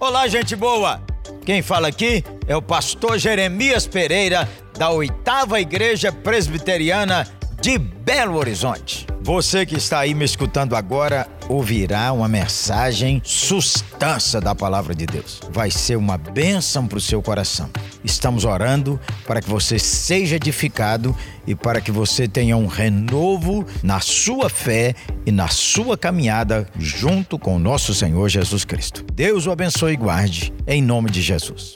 Olá, gente boa! Quem fala aqui é o pastor Jeremias Pereira, da oitava Igreja Presbiteriana de Belo Horizonte. Você que está aí me escutando agora ouvirá uma mensagem substância da palavra de Deus. Vai ser uma bênção para o seu coração. Estamos orando para que você seja edificado e para que você tenha um renovo na sua fé e na sua caminhada junto com o nosso Senhor Jesus Cristo. Deus o abençoe e guarde, em nome de Jesus.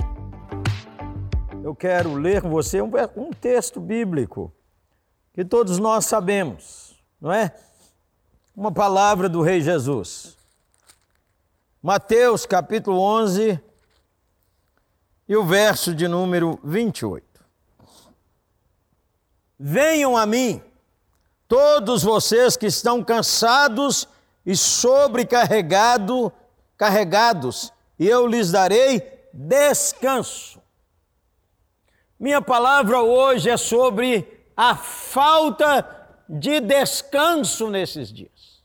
Eu quero ler com você um, um texto bíblico que todos nós sabemos, não é? Uma palavra do Rei Jesus. Mateus capítulo 11 e o verso de número 28. Venham a mim, todos vocês que estão cansados e sobrecarregados, carregados, e eu lhes darei descanso. Minha palavra hoje é sobre a falta de descanso nesses dias.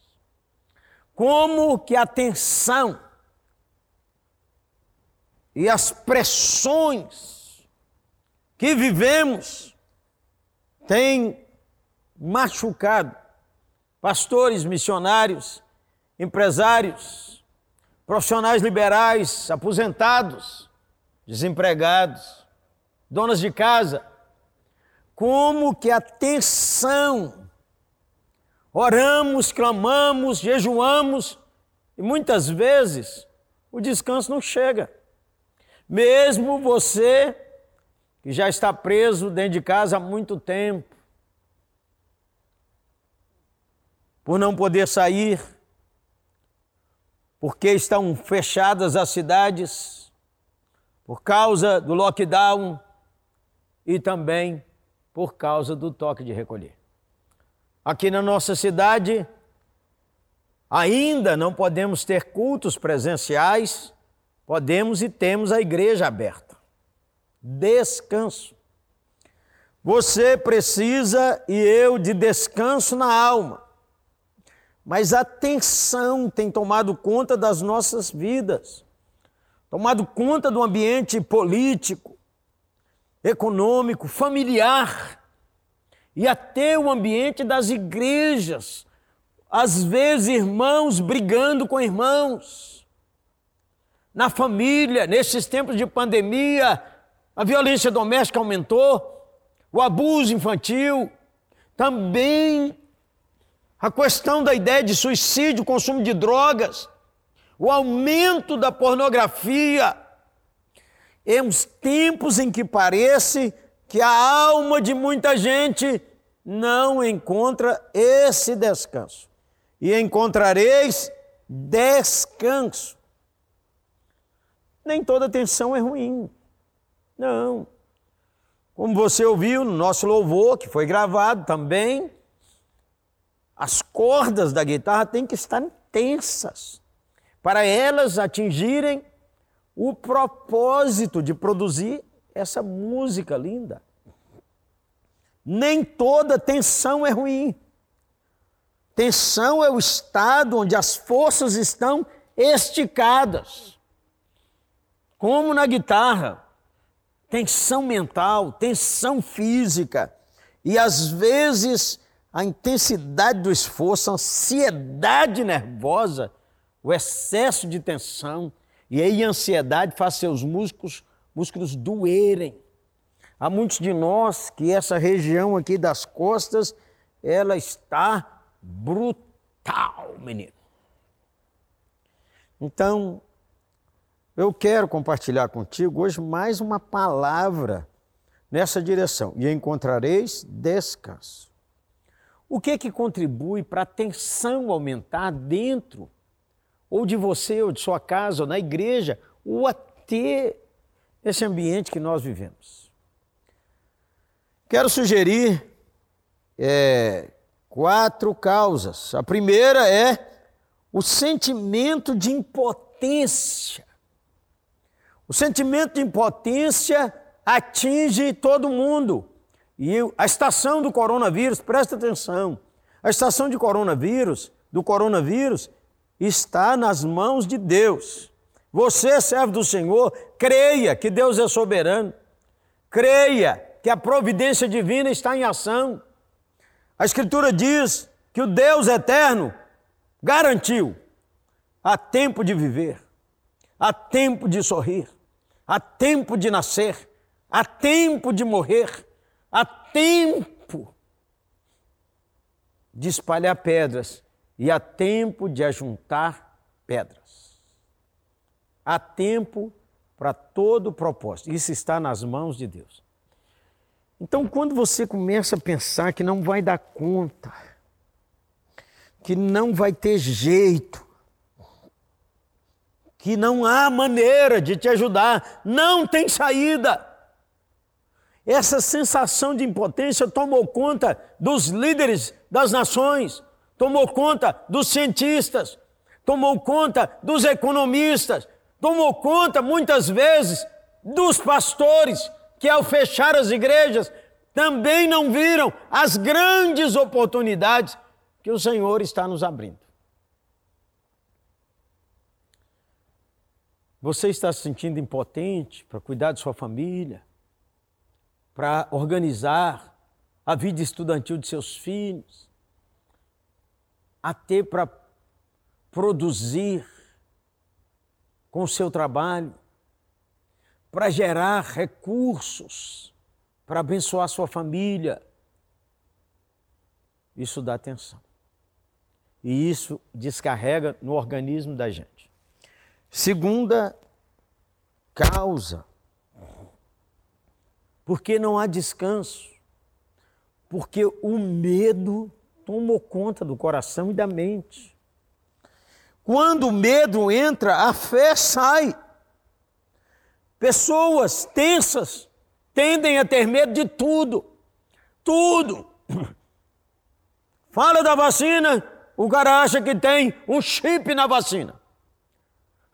Como que a tensão e as pressões que vivemos têm machucado pastores, missionários, empresários, profissionais liberais, aposentados, desempregados, donas de casa, como que a tensão. Oramos, clamamos, jejuamos e muitas vezes o descanso não chega. Mesmo você que já está preso dentro de casa há muito tempo, por não poder sair, porque estão fechadas as cidades, por causa do lockdown e também por causa do toque de recolher. Aqui na nossa cidade, ainda não podemos ter cultos presenciais, podemos e temos a igreja aberta. Descanso. Você precisa e eu de descanso na alma. Mas a tensão tem tomado conta das nossas vidas, tomado conta do ambiente político, econômico, familiar e até o ambiente das igrejas. Às vezes, irmãos brigando com irmãos. Na família, nesses tempos de pandemia, a violência doméstica aumentou, o abuso infantil, também a questão da ideia de suicídio, consumo de drogas, o aumento da pornografia em uns tempos em que parece que a alma de muita gente não encontra esse descanso. E encontrareis descanso. Nem toda tensão é ruim. Não. Como você ouviu no nosso louvor, que foi gravado também, as cordas da guitarra têm que estar tensas para elas atingirem o propósito de produzir essa música linda. Nem toda tensão é ruim. Tensão é o estado onde as forças estão esticadas. Como na guitarra, tensão mental, tensão física e às vezes a intensidade do esforço, a ansiedade nervosa, o excesso de tensão, e aí a ansiedade faz seus músculos, músculos doerem. Há muitos de nós que essa região aqui das costas, ela está brutal, menino. Então, eu quero compartilhar contigo hoje mais uma palavra nessa direção. E encontrareis descanso. O que é que contribui para a tensão aumentar dentro ou de você, ou de sua casa, ou na igreja, ou até esse ambiente que nós vivemos. Quero sugerir é, quatro causas. A primeira é o sentimento de impotência. O sentimento de impotência atinge todo mundo. E a estação do coronavírus, presta atenção, a estação de coronavírus, do coronavírus, está nas mãos de Deus. Você, servo do Senhor, creia que Deus é soberano. Creia que a providência divina está em ação. A Escritura diz que o Deus eterno garantiu: há tempo de viver, há tempo de sorrir, há tempo de nascer, há tempo de morrer, há tempo de espalhar pedras e há tempo de ajuntar pedras. Há tempo para todo o propósito. Isso está nas mãos de Deus. Então, quando você começa a pensar que não vai dar conta, que não vai ter jeito, que não há maneira de te ajudar, não tem saída. Essa sensação de impotência tomou conta dos líderes das nações, tomou conta dos cientistas, tomou conta dos economistas, tomou conta muitas vezes dos pastores que, ao fechar as igrejas, também não viram as grandes oportunidades que o Senhor está nos abrindo. Você está se sentindo impotente para cuidar de sua família, para organizar a vida estudantil de seus filhos, até para produzir com o seu trabalho, para gerar recursos, para abençoar sua família. Isso dá atenção. E isso descarrega no organismo da gente. Segunda causa, porque não há descanso, porque o medo tomou conta do coração e da mente. Quando o medo entra, a fé sai. Pessoas tensas tendem a ter medo de tudo. Tudo. Fala da vacina, o cara acha que tem um chip na vacina.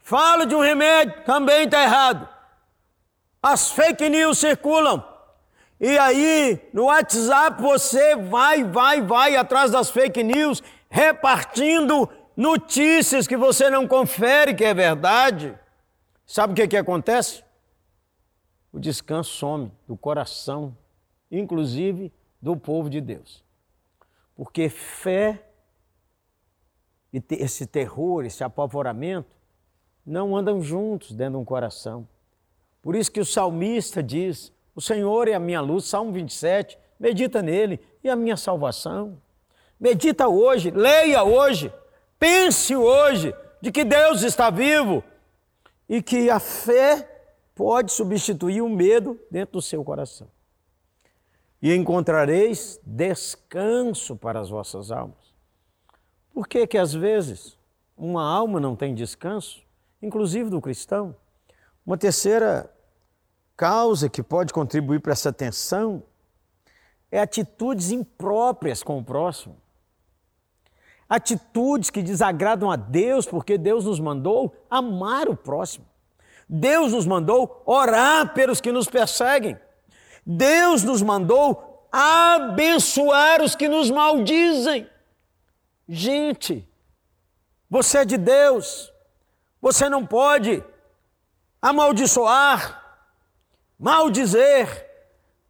Fala de um remédio, também está errado. As fake news circulam. E aí, no WhatsApp, você vai, vai, vai atrás das fake news, repartindo notícias que você não confere que é verdade. Sabe o que, que acontece? O descanso some do coração, inclusive do povo de Deus. Porque fé e esse terror, esse apavoramento, não andam juntos dentro de um coração. Por isso que o salmista diz: O Senhor é a minha luz, Salmo 27, medita nele e a minha salvação. Medita hoje, leia hoje, Pense hoje de que Deus está vivo e que a fé pode substituir o medo dentro do seu coração. E encontrareis descanso para as vossas almas. Por que que às vezes uma alma não tem descanso, inclusive do cristão? Uma terceira causa que pode contribuir para essa tensão é atitudes impróprias com o próximo atitudes que desagradam a Deus, porque Deus nos mandou amar o próximo. Deus nos mandou orar pelos que nos perseguem. Deus nos mandou abençoar os que nos maldizem. Gente, você é de Deus, você não pode amaldiçoar, maldizer,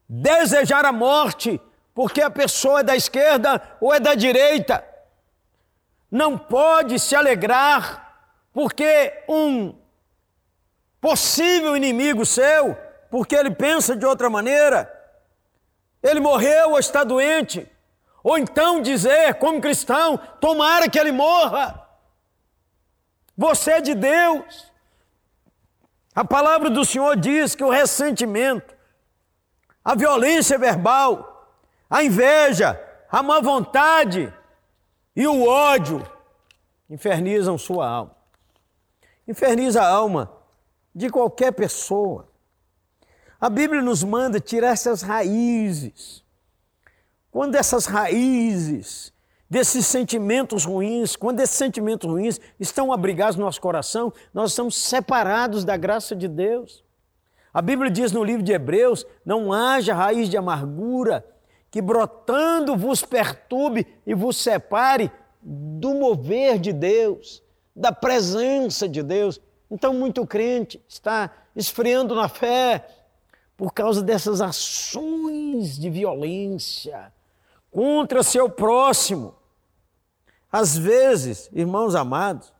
desejar a morte, porque a pessoa é da esquerda ou é da direita não pode se alegrar porque um possível inimigo seu, porque ele pensa de outra maneira, ele morreu ou está doente, ou então dizer, como cristão, tomara que ele morra. Você é de Deus. A palavra do Senhor diz que o ressentimento, a violência verbal, a inveja, a má vontade, e o ódio infernizam sua alma. Inferniza a alma de qualquer pessoa. A Bíblia nos manda tirar essas raízes. Quando essas raízes desses sentimentos ruins, quando esses sentimentos ruins estão abrigados no nosso coração, nós estamos separados da graça de Deus. A Bíblia diz no livro de Hebreus: não haja raiz de amargura que brotando vos perturbe e vos separe do mover de Deus, da presença de Deus. Então, muito crente está esfriando na fé por causa dessas ações de violência contra seu próximo. Às vezes, irmãos amados,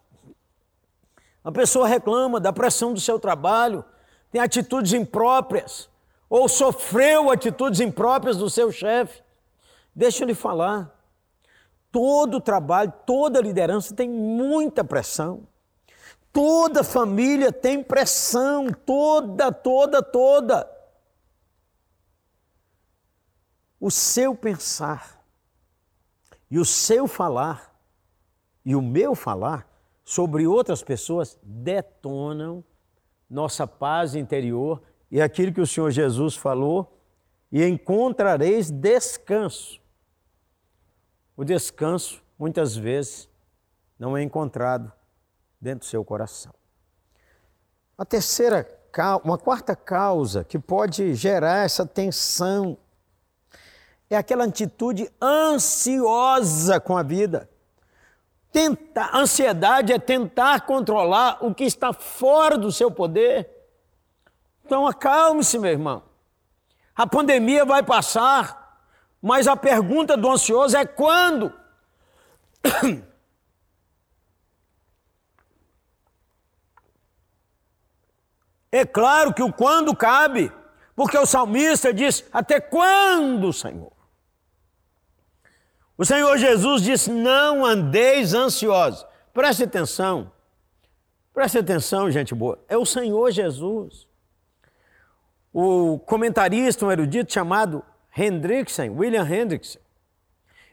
a pessoa reclama da pressão do seu trabalho, tem atitudes impróprias, ou sofreu atitudes impróprias do seu chefe. Deixa eu lhe falar. Todo trabalho, toda liderança tem muita pressão. Toda família tem pressão, toda, toda, toda. O seu pensar e o seu falar e o meu falar sobre outras pessoas detonam nossa paz interior e aquilo que o Senhor Jesus falou, e encontrareis descanso. O descanso, muitas vezes, não é encontrado dentro do seu coração. A terceira, uma quarta causa que pode gerar essa tensão é aquela atitude ansiosa com a vida. Tentar, ansiedade é tentar controlar o que está fora do seu poder. Então acalme-se, meu irmão. A pandemia vai passar, mas a pergunta do ansioso é quando? É claro que o quando cabe, porque o salmista diz: Até quando, Senhor? O Senhor Jesus disse: Não andeis ansiosos. Preste atenção, preste atenção, gente boa. É o Senhor Jesus o comentarista, um erudito chamado Hendrickson, William Hendrickson,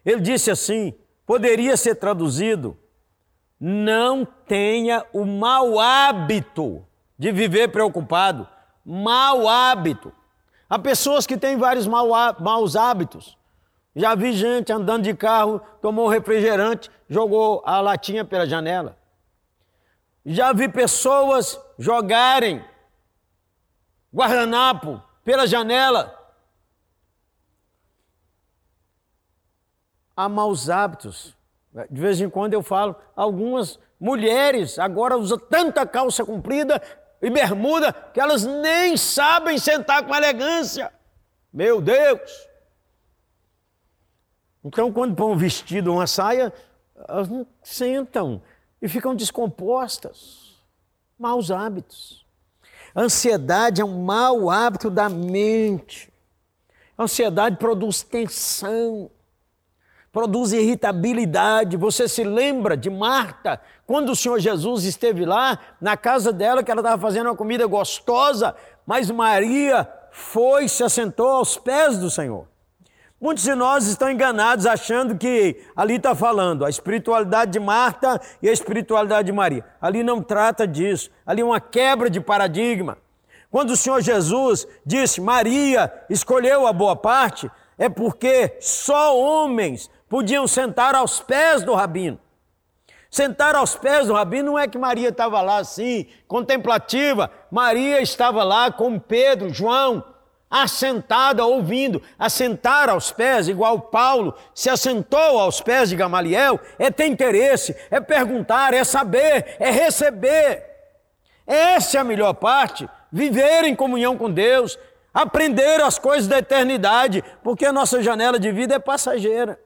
ele disse assim: poderia ser traduzido, não tenha o mau hábito de viver preocupado. Mau hábito. Há pessoas que têm vários maus hábitos. Já vi gente andando de carro, tomou refrigerante, jogou a latinha pela janela. Já vi pessoas jogarem guardanapo pela janela. Há maus hábitos. De vez em quando eu falo, algumas mulheres agora usam tanta calça comprida e bermuda que elas nem sabem sentar com elegância. Meu Deus! Então, quando põem um vestido, uma saia, elas não sentam e ficam descompostas. Maus hábitos. Ansiedade é um mau hábito da mente. A ansiedade produz tensão, produz irritabilidade. Você se lembra de Marta, quando o Senhor Jesus esteve lá, na casa dela, que ela estava fazendo uma comida gostosa, mas Maria foi, se assentou aos pés do Senhor. Muitos de nós estão enganados achando que ali está falando a espiritualidade de Marta e a espiritualidade de Maria. Ali não trata disso. Ali é uma quebra de paradigma. Quando o Senhor Jesus disse Maria escolheu a boa parte, é porque só homens podiam sentar aos pés do rabino. Sentar aos pés do rabino não é que Maria estava lá assim, contemplativa. Maria estava lá com Pedro, João, assentada ouvindo, assentar aos pés, igual Paulo se assentou aos pés de Gamaliel, é ter interesse, é perguntar, é saber, é receber. Essa é a melhor parte, viver em comunhão com Deus, aprender as coisas da eternidade, porque a nossa janela de vida é passageira.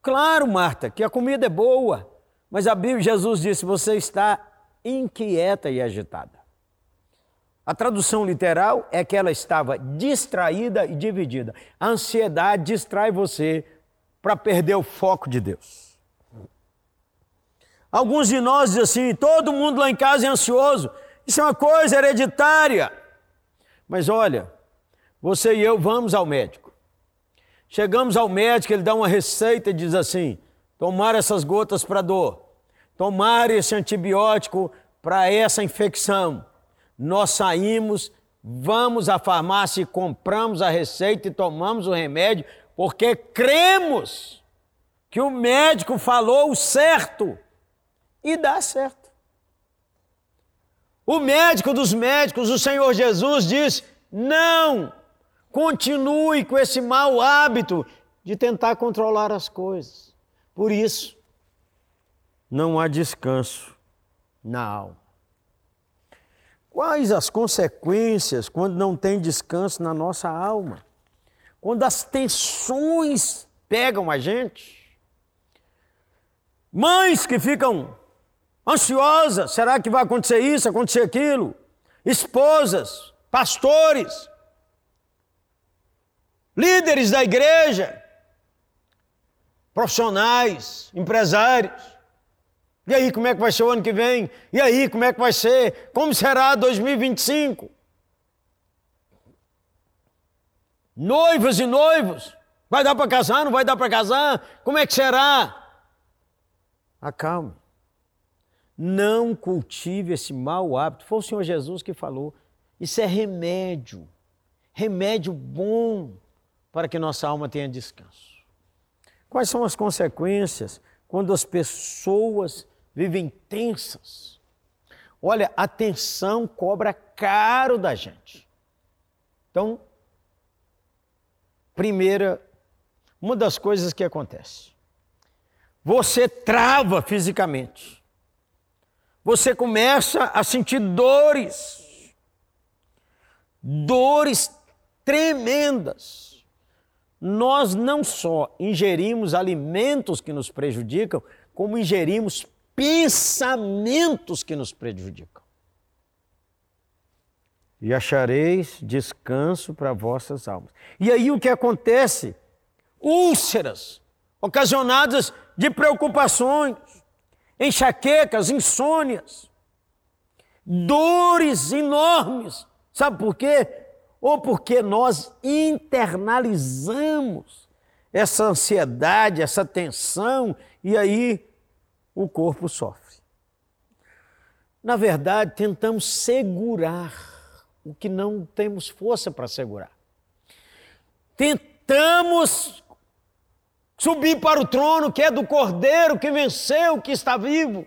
Claro, Marta, que a comida é boa, mas a Bíblia, Jesus disse: você está inquieta e agitada. A tradução literal é que ela estava distraída e dividida. A ansiedade distrai você para perder o foco de Deus. Alguns de nós dizem assim: todo mundo lá em casa é ansioso. Isso é uma coisa hereditária. Mas olha, você e eu vamos ao médico. Chegamos ao médico, ele dá uma receita e diz assim: tomar essas gotas para dor, tomar esse antibiótico para essa infecção nós saímos, vamos à farmácia e compramos a receita e tomamos o remédio, porque cremos que o médico falou o certo e dá certo. O médico dos médicos, o Senhor Jesus, diz: não, continue com esse mau hábito de tentar controlar as coisas. Por isso, não há descanso na alma. Quais as consequências quando não tem descanso na nossa alma? Quando as tensões pegam a gente? Mães que ficam ansiosas, será que vai acontecer isso, acontecer aquilo? Esposas, pastores, líderes da igreja, profissionais, empresários. E aí, como é que vai ser o ano que vem? E aí, como é que vai ser? Como será 2025? Noivas e noivos, vai dar para casar? Não vai dar para casar? Como é que será? Acalme. Não cultive esse mau hábito. Foi o Senhor Jesus que falou. Isso é remédio. Remédio bom para que nossa alma tenha descanso. Quais são as consequências quando as pessoas vivem tensas. Olha, a tensão cobra caro da gente. Então, primeira, uma das coisas que acontece. Você trava fisicamente. Você começa a sentir dores. Dores tremendas. Nós não só ingerimos alimentos que nos prejudicam, como ingerimos pensamentos que nos prejudicam. E achareis descanso para vossas almas. E aí o que acontece? Úlceras ocasionadas de preocupações, enxaquecas, insônias, dores enormes. Sabe por quê? Ou porque nós internalizamos essa ansiedade, essa tensão, e aí o corpo sofre. Na verdade, tentamos segurar o que não temos força para segurar. Tentamos subir para o trono que é do Cordeiro que venceu, que está vivo.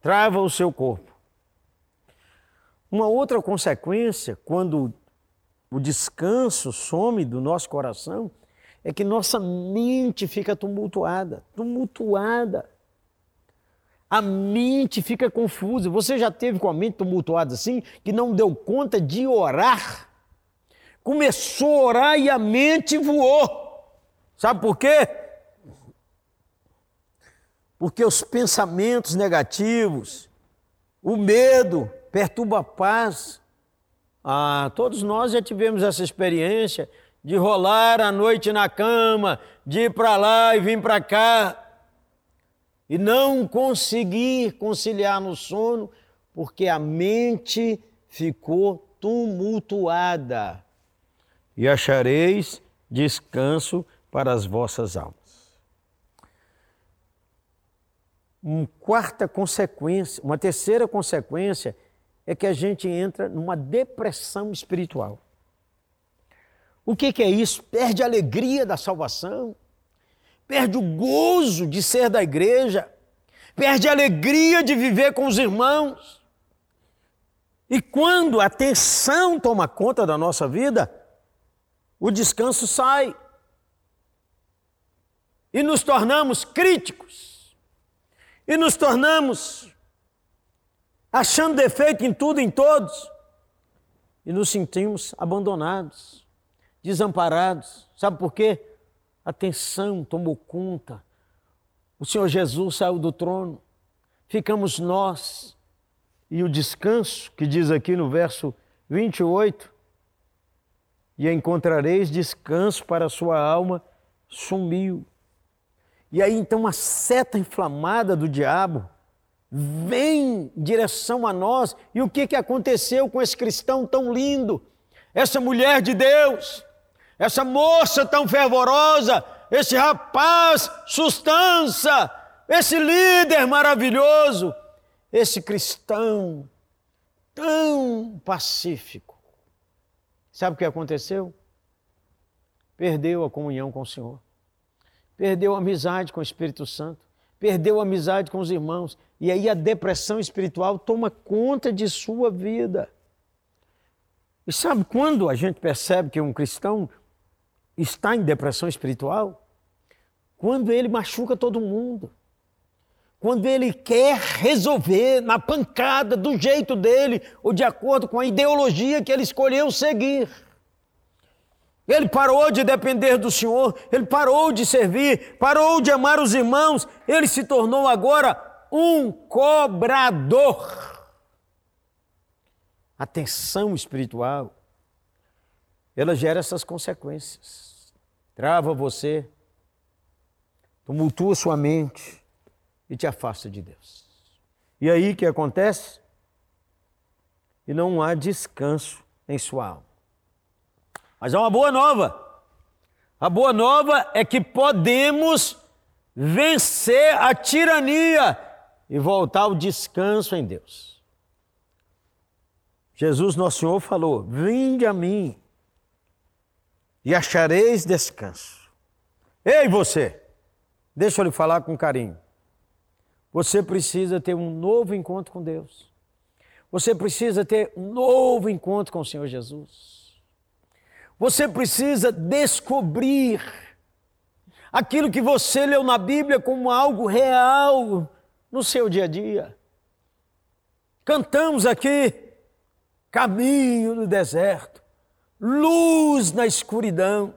Trava o seu corpo. Uma outra consequência, quando o descanso some do nosso coração, é que nossa mente fica tumultuada, tumultuada. A mente fica confusa. Você já teve com a mente tumultuada assim, que não deu conta de orar? Começou a orar e a mente voou. Sabe por quê? Porque os pensamentos negativos, o medo, perturba a paz. Ah, todos nós já tivemos essa experiência de rolar a noite na cama, de ir para lá e vir para cá, e não conseguir conciliar no sono, porque a mente ficou tumultuada. E achareis descanso para as vossas almas. Uma quarta consequência, uma terceira consequência é que a gente entra numa depressão espiritual. O que, que é isso? Perde a alegria da salvação, perde o gozo de ser da igreja, perde a alegria de viver com os irmãos. E quando a tensão toma conta da nossa vida, o descanso sai. E nos tornamos críticos. E nos tornamos achando defeito em tudo e em todos. E nos sentimos abandonados desamparados. Sabe por quê? A tensão tomou conta. O Senhor Jesus saiu do trono. Ficamos nós. E o descanso, que diz aqui no verso 28, e encontrareis descanso para a sua alma, sumiu. E aí então a seta inflamada do diabo vem em direção a nós. E o que, que aconteceu com esse cristão tão lindo? Essa mulher de Deus, essa moça tão fervorosa, esse rapaz sustância, esse líder maravilhoso, esse cristão tão pacífico. Sabe o que aconteceu? Perdeu a comunhão com o Senhor, perdeu a amizade com o Espírito Santo, perdeu a amizade com os irmãos, e aí a depressão espiritual toma conta de sua vida. E sabe quando a gente percebe que um cristão está em depressão espiritual? Quando ele machuca todo mundo. quando ele quer resolver na pancada, do jeito dele, ou de acordo com a ideologia que ele escolheu seguir. Ele parou de depender do Senhor, ele parou de servir, parou de amar os irmãos, ele se tornou agora um cobrador. A tensão espiritual, ela gera essas consequências. Trava você, tumultua sua mente e te afasta de Deus. E aí o que acontece? E não há descanso em sua alma. Mas há uma boa nova. A boa nova é que podemos vencer a tirania e voltar ao descanso em Deus. Jesus, nosso Senhor, falou: Vinde a mim e achareis descanso. Ei, você, deixa eu lhe falar com carinho. Você precisa ter um novo encontro com Deus. Você precisa ter um novo encontro com o Senhor Jesus. Você precisa descobrir aquilo que você leu na Bíblia como algo real no seu dia a dia. Cantamos aqui, caminho no deserto, luz na escuridão.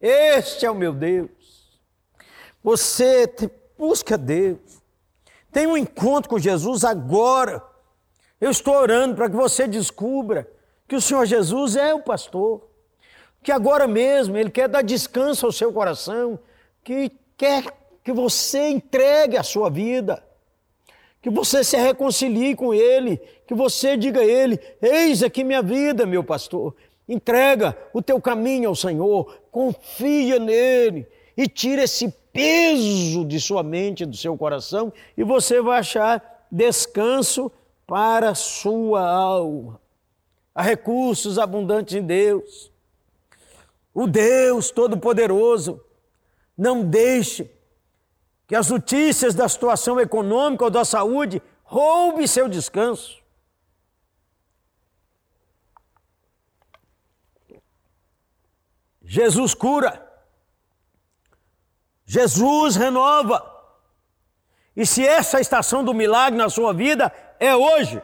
Este é o meu Deus. Você busca Deus. Tem um encontro com Jesus agora. Eu estou orando para que você descubra que o Senhor Jesus é o pastor, que agora mesmo Ele quer dar descanso ao seu coração, que quer que você entregue a sua vida, que você se reconcilie com Ele, que você diga a Ele: Eis aqui minha vida, meu pastor. Entrega o teu caminho ao Senhor, confia nele e tira esse peso de sua mente, do seu coração, e você vai achar descanso para sua alma. Há recursos abundantes em Deus. O Deus Todo-Poderoso não deixe que as notícias da situação econômica ou da saúde roube seu descanso. Jesus cura. Jesus renova. E se essa estação do milagre na sua vida é hoje,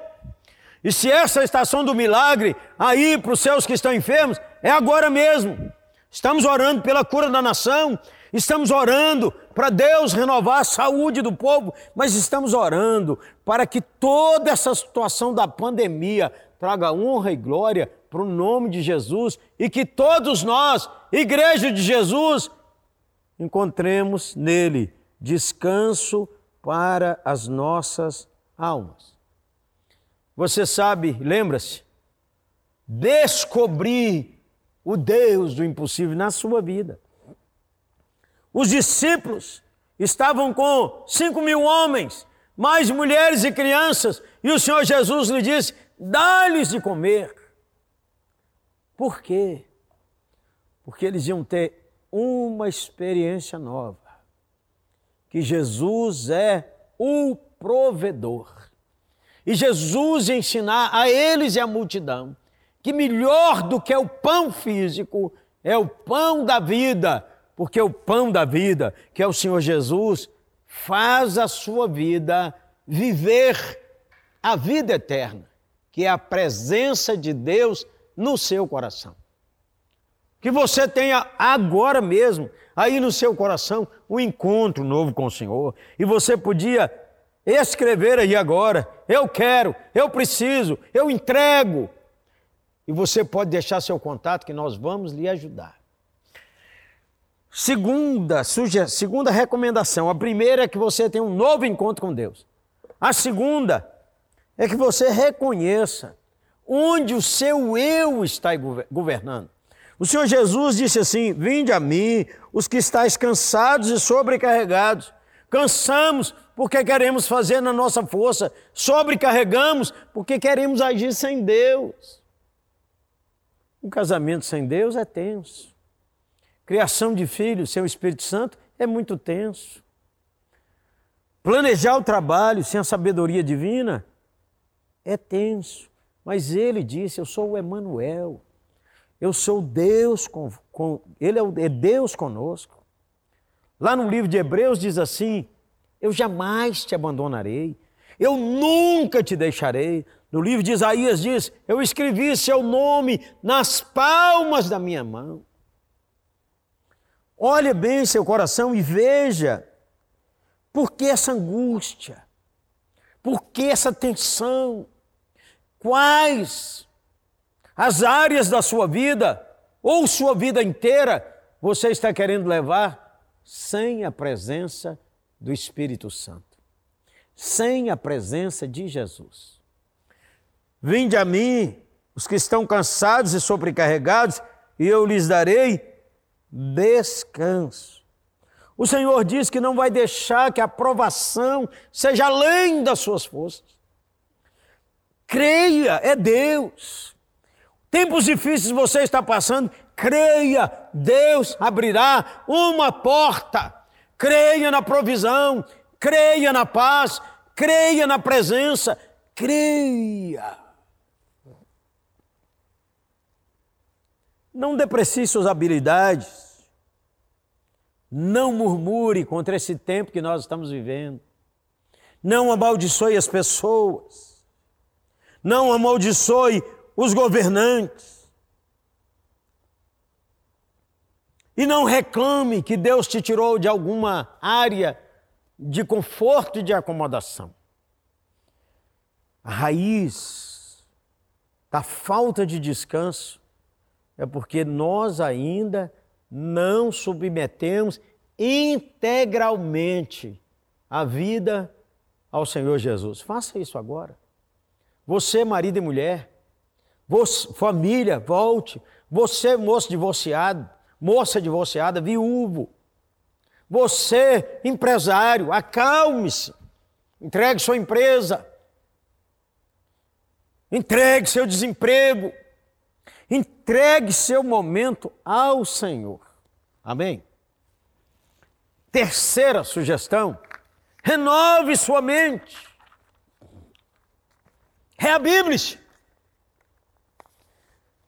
e se essa estação do milagre aí para os seus que estão enfermos, é agora mesmo. Estamos orando pela cura da nação, estamos orando para Deus renovar a saúde do povo, mas estamos orando para que toda essa situação da pandemia traga honra e glória para o nome de Jesus e que todos nós, Igreja de Jesus, encontremos nele descanso para as nossas almas. Você sabe, lembra-se? Descobrir o Deus do impossível na sua vida. Os discípulos estavam com cinco mil homens, mais mulheres e crianças, e o Senhor Jesus lhe disse: dá-lhes de comer. Por quê? Porque eles iam ter uma experiência nova, que Jesus é o provedor. E Jesus ensinar a eles e à multidão que melhor do que o pão físico é o pão da vida, porque o pão da vida, que é o Senhor Jesus, faz a sua vida viver a vida eterna, que é a presença de Deus no seu coração. Que você tenha agora mesmo, aí no seu coração, um encontro novo com o Senhor. E você podia escrever aí agora: eu quero, eu preciso, eu entrego. E você pode deixar seu contato que nós vamos lhe ajudar. Segunda, suge, segunda recomendação: a primeira é que você tenha um novo encontro com Deus. A segunda é que você reconheça onde o seu eu está governando. O Senhor Jesus disse assim: Vinde a mim, os que estáis cansados e sobrecarregados. Cansamos porque queremos fazer na nossa força, sobrecarregamos porque queremos agir sem Deus. Um casamento sem Deus é tenso. Criação de filhos sem o Espírito Santo é muito tenso. Planejar o trabalho sem a sabedoria divina é tenso. Mas ele disse: Eu sou o Emanuel. Eu sou Deus com, com ele é, é Deus conosco. Lá no livro de Hebreus diz assim: Eu jamais te abandonarei. Eu nunca te deixarei. No livro de Isaías diz: Eu escrevi seu nome nas palmas da minha mão. Olhe bem seu coração e veja por que essa angústia, por que essa tensão, quais as áreas da sua vida ou sua vida inteira você está querendo levar sem a presença do Espírito Santo, sem a presença de Jesus. Vinde a mim, os que estão cansados e sobrecarregados, e eu lhes darei descanso. O Senhor diz que não vai deixar que a provação seja além das suas forças. Creia, é Deus. Tempos difíceis você está passando, creia, Deus abrirá uma porta. Creia na provisão, creia na paz, creia na presença, creia. Não deprecie suas habilidades. Não murmure contra esse tempo que nós estamos vivendo. Não amaldiçoe as pessoas. Não amaldiçoe os governantes. E não reclame que Deus te tirou de alguma área de conforto e de acomodação. A raiz da falta de descanso é porque nós ainda não submetemos integralmente a vida ao Senhor Jesus. Faça isso agora. Você, marido e mulher, você, família, volte. Você, moço divorciado, moça divorciada, viúvo. Você, empresário, acalme-se. Entregue sua empresa. Entregue seu desemprego. Entregue seu momento ao Senhor. Amém? Terceira sugestão: renove sua mente. Reabible-se.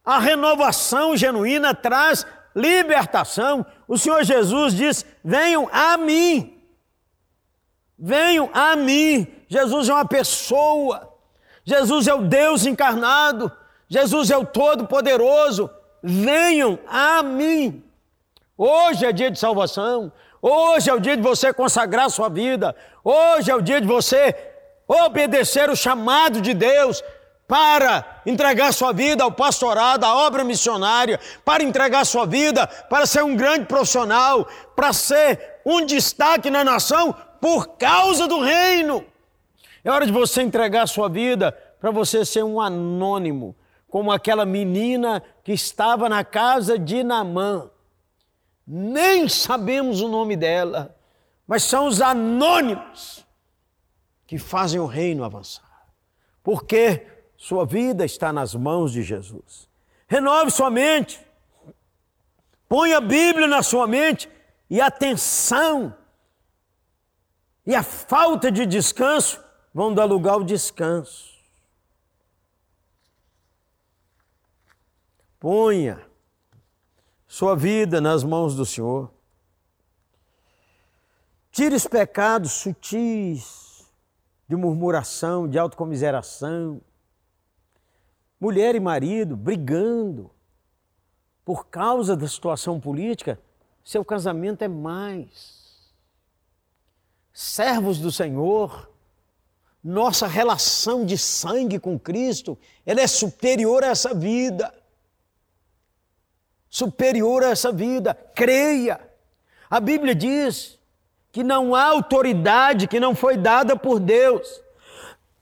A renovação genuína traz libertação. O Senhor Jesus diz: venham a mim. Venham a mim. Jesus é uma pessoa. Jesus é o Deus encarnado. Jesus é o Todo-Poderoso, venham a mim. Hoje é dia de salvação, hoje é o dia de você consagrar sua vida, hoje é o dia de você obedecer o chamado de Deus para entregar sua vida ao pastorado, à obra missionária, para entregar sua vida para ser um grande profissional, para ser um destaque na nação por causa do reino. É hora de você entregar sua vida para você ser um anônimo, como aquela menina que estava na casa de Namã. Nem sabemos o nome dela, mas são os anônimos que fazem o reino avançar. Porque sua vida está nas mãos de Jesus. Renove sua mente. Põe a Bíblia na sua mente e a tensão e a falta de descanso vão dar lugar ao descanso. Ponha sua vida nas mãos do Senhor. Tire os pecados sutis de murmuração, de autocomiseração. Mulher e marido brigando por causa da situação política, seu casamento é mais. Servos do Senhor, nossa relação de sangue com Cristo, ela é superior a essa vida superior a essa vida. Creia. A Bíblia diz que não há autoridade que não foi dada por Deus.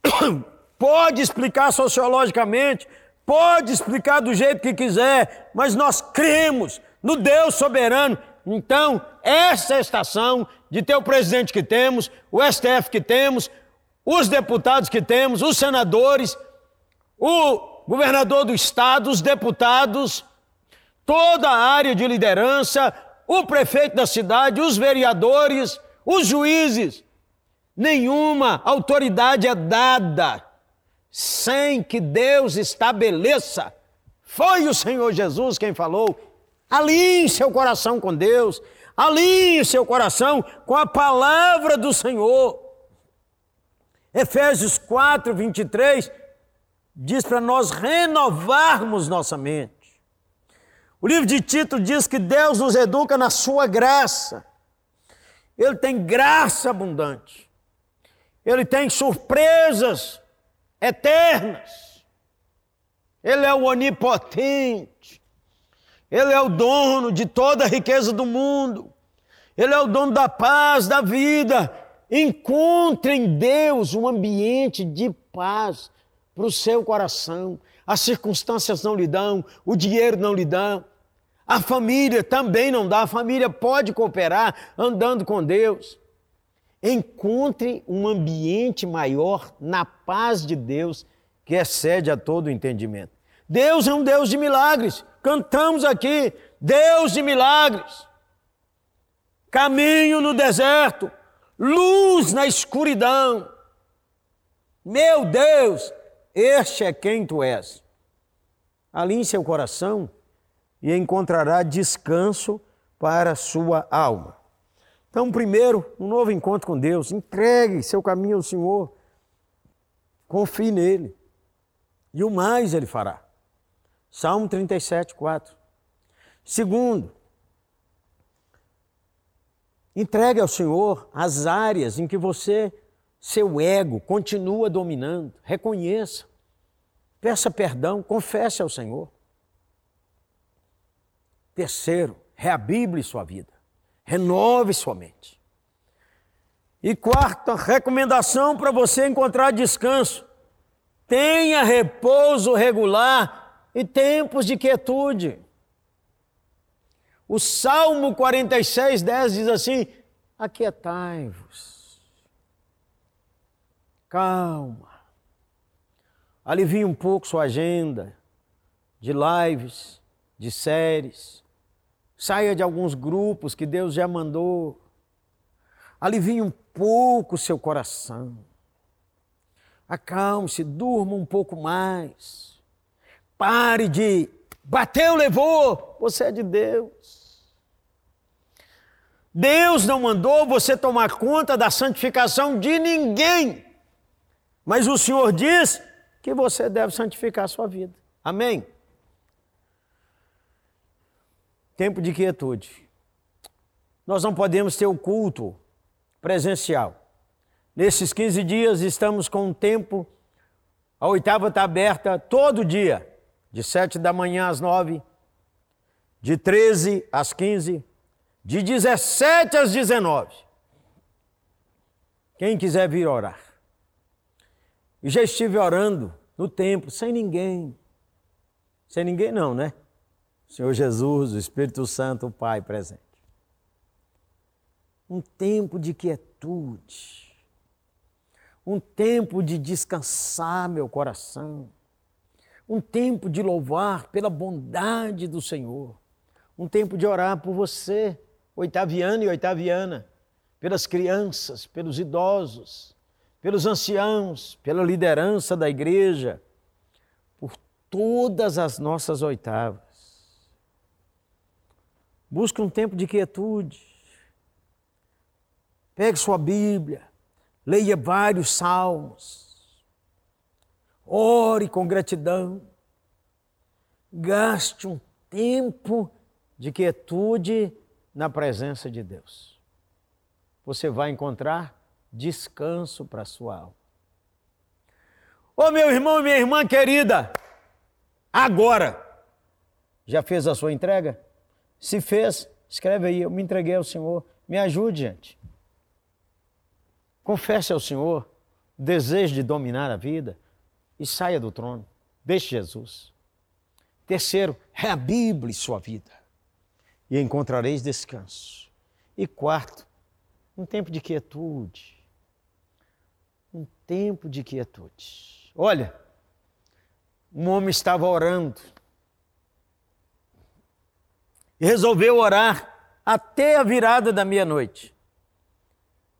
Pode explicar sociologicamente, pode explicar do jeito que quiser, mas nós cremos no Deus soberano. Então, essa é estação de ter o presidente que temos, o STF que temos, os deputados que temos, os senadores, o governador do estado, os deputados, toda a área de liderança, o prefeito da cidade, os vereadores, os juízes. Nenhuma autoridade é dada sem que Deus estabeleça. Foi o Senhor Jesus quem falou: alinhe seu coração com Deus, Alinhe seu coração com a palavra do Senhor. Efésios 4, 23 diz para nós renovarmos nossa mente. O livro de Tito diz que Deus nos educa na sua graça. Ele tem graça abundante. Ele tem surpresas eternas. Ele é o onipotente. Ele é o dono de toda a riqueza do mundo. Ele é o dono da paz, da vida. Encontre em Deus um ambiente de paz para o seu coração. As circunstâncias não lhe dão, o dinheiro não lhe dá, a família também não dá. A família pode cooperar andando com Deus. Encontre um ambiente maior na paz de Deus que excede a todo entendimento. Deus é um Deus de milagres. Cantamos aqui, Deus de milagres. Caminho no deserto, luz na escuridão. Meu Deus, este é quem tu és. Ali em seu coração e encontrará descanso para a sua alma. Então, primeiro, um novo encontro com Deus. Entregue seu caminho ao Senhor. Confie nele. E o mais ele fará. Salmo 37, 4. Segundo, entregue ao Senhor as áreas em que você, seu ego, continua dominando. Reconheça. Peça perdão, confesse ao Senhor. Terceiro, reabible sua vida. Renove sua mente. E quarta recomendação para você encontrar descanso. Tenha repouso regular e tempos de quietude. O Salmo 46, 10 diz assim: Aquietai-vos. Calma. Alivie um pouco sua agenda de lives, de séries Saia de alguns grupos que Deus já mandou. Alivie um pouco o seu coração. Acalme-se, durma um pouco mais. Pare de bateu, levou. Você é de Deus. Deus não mandou você tomar conta da santificação de ninguém. Mas o Senhor diz que você deve santificar a sua vida. Amém? Tempo de quietude. Nós não podemos ter o culto presencial. Nesses 15 dias estamos com um tempo, a oitava está aberta todo dia, de 7 da manhã às 9, de 13 às 15, de 17 às 19. Quem quiser vir orar. E já estive orando no templo, sem ninguém. Sem ninguém não, né? Senhor Jesus, o Espírito Santo, o Pai presente. Um tempo de quietude, um tempo de descansar meu coração, um tempo de louvar pela bondade do Senhor, um tempo de orar por você, oitaviano e oitaviana, pelas crianças, pelos idosos, pelos anciãos, pela liderança da igreja, por todas as nossas oitavas. Busque um tempo de quietude. Pegue sua Bíblia, leia vários salmos. Ore com gratidão. Gaste um tempo de quietude na presença de Deus. Você vai encontrar descanso para a sua alma. Ô meu irmão e minha irmã querida, agora já fez a sua entrega? Se fez, escreve aí, eu me entreguei ao Senhor. Me ajude, gente. Confesse ao Senhor o desejo de dominar a vida e saia do trono. Deixe Jesus. Terceiro, reabible sua vida e encontrareis descanso. E quarto, um tempo de quietude. Um tempo de quietude. Olha, um homem estava orando resolveu orar até a virada da meia-noite.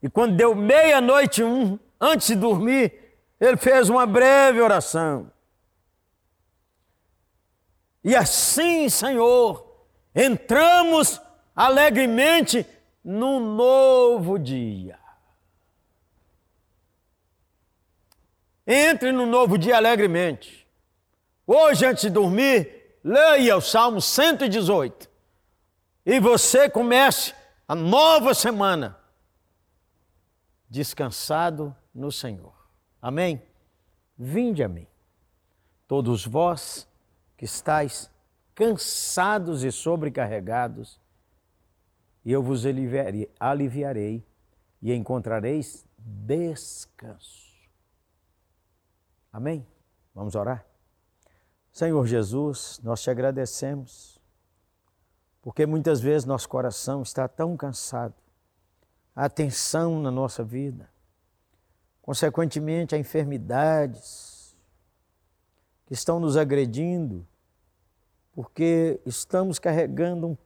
E quando deu meia-noite um, antes de dormir, ele fez uma breve oração. E assim, Senhor, entramos alegremente num novo dia. Entre no novo dia alegremente. Hoje, antes de dormir, leia o Salmo 118. E você comece a nova semana descansado no Senhor. Amém? Vinde a mim, todos vós que estáis cansados e sobrecarregados, e eu vos aliviarei, aliviarei e encontrareis descanso. Amém? Vamos orar? Senhor Jesus, nós te agradecemos, porque muitas vezes nosso coração está tão cansado, a tensão na nossa vida, consequentemente, a enfermidades que estão nos agredindo, porque estamos carregando um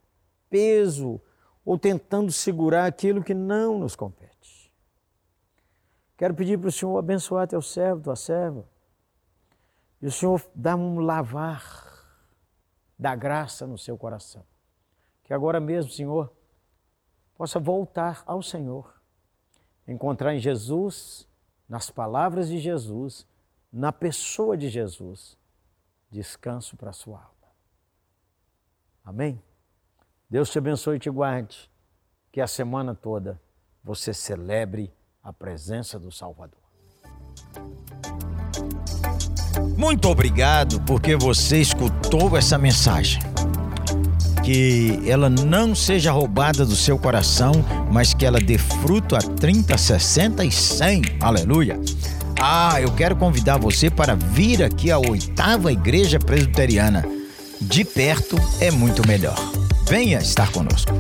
peso ou tentando segurar aquilo que não nos compete. Quero pedir para o Senhor abençoar teu servo, tua serva, e o Senhor dar um lavar da graça no seu coração. Que agora mesmo, Senhor, possa voltar ao Senhor, encontrar em Jesus, nas palavras de Jesus, na pessoa de Jesus, descanso para a sua alma. Amém? Deus te abençoe e te guarde. Que a semana toda você celebre a presença do Salvador. Muito obrigado porque você escutou essa mensagem. Que ela não seja roubada do seu coração, mas que ela dê fruto a 30, 60 e 100. Aleluia. Ah, eu quero convidar você para vir aqui à oitava Igreja Presbiteriana. De perto é muito melhor. Venha estar conosco.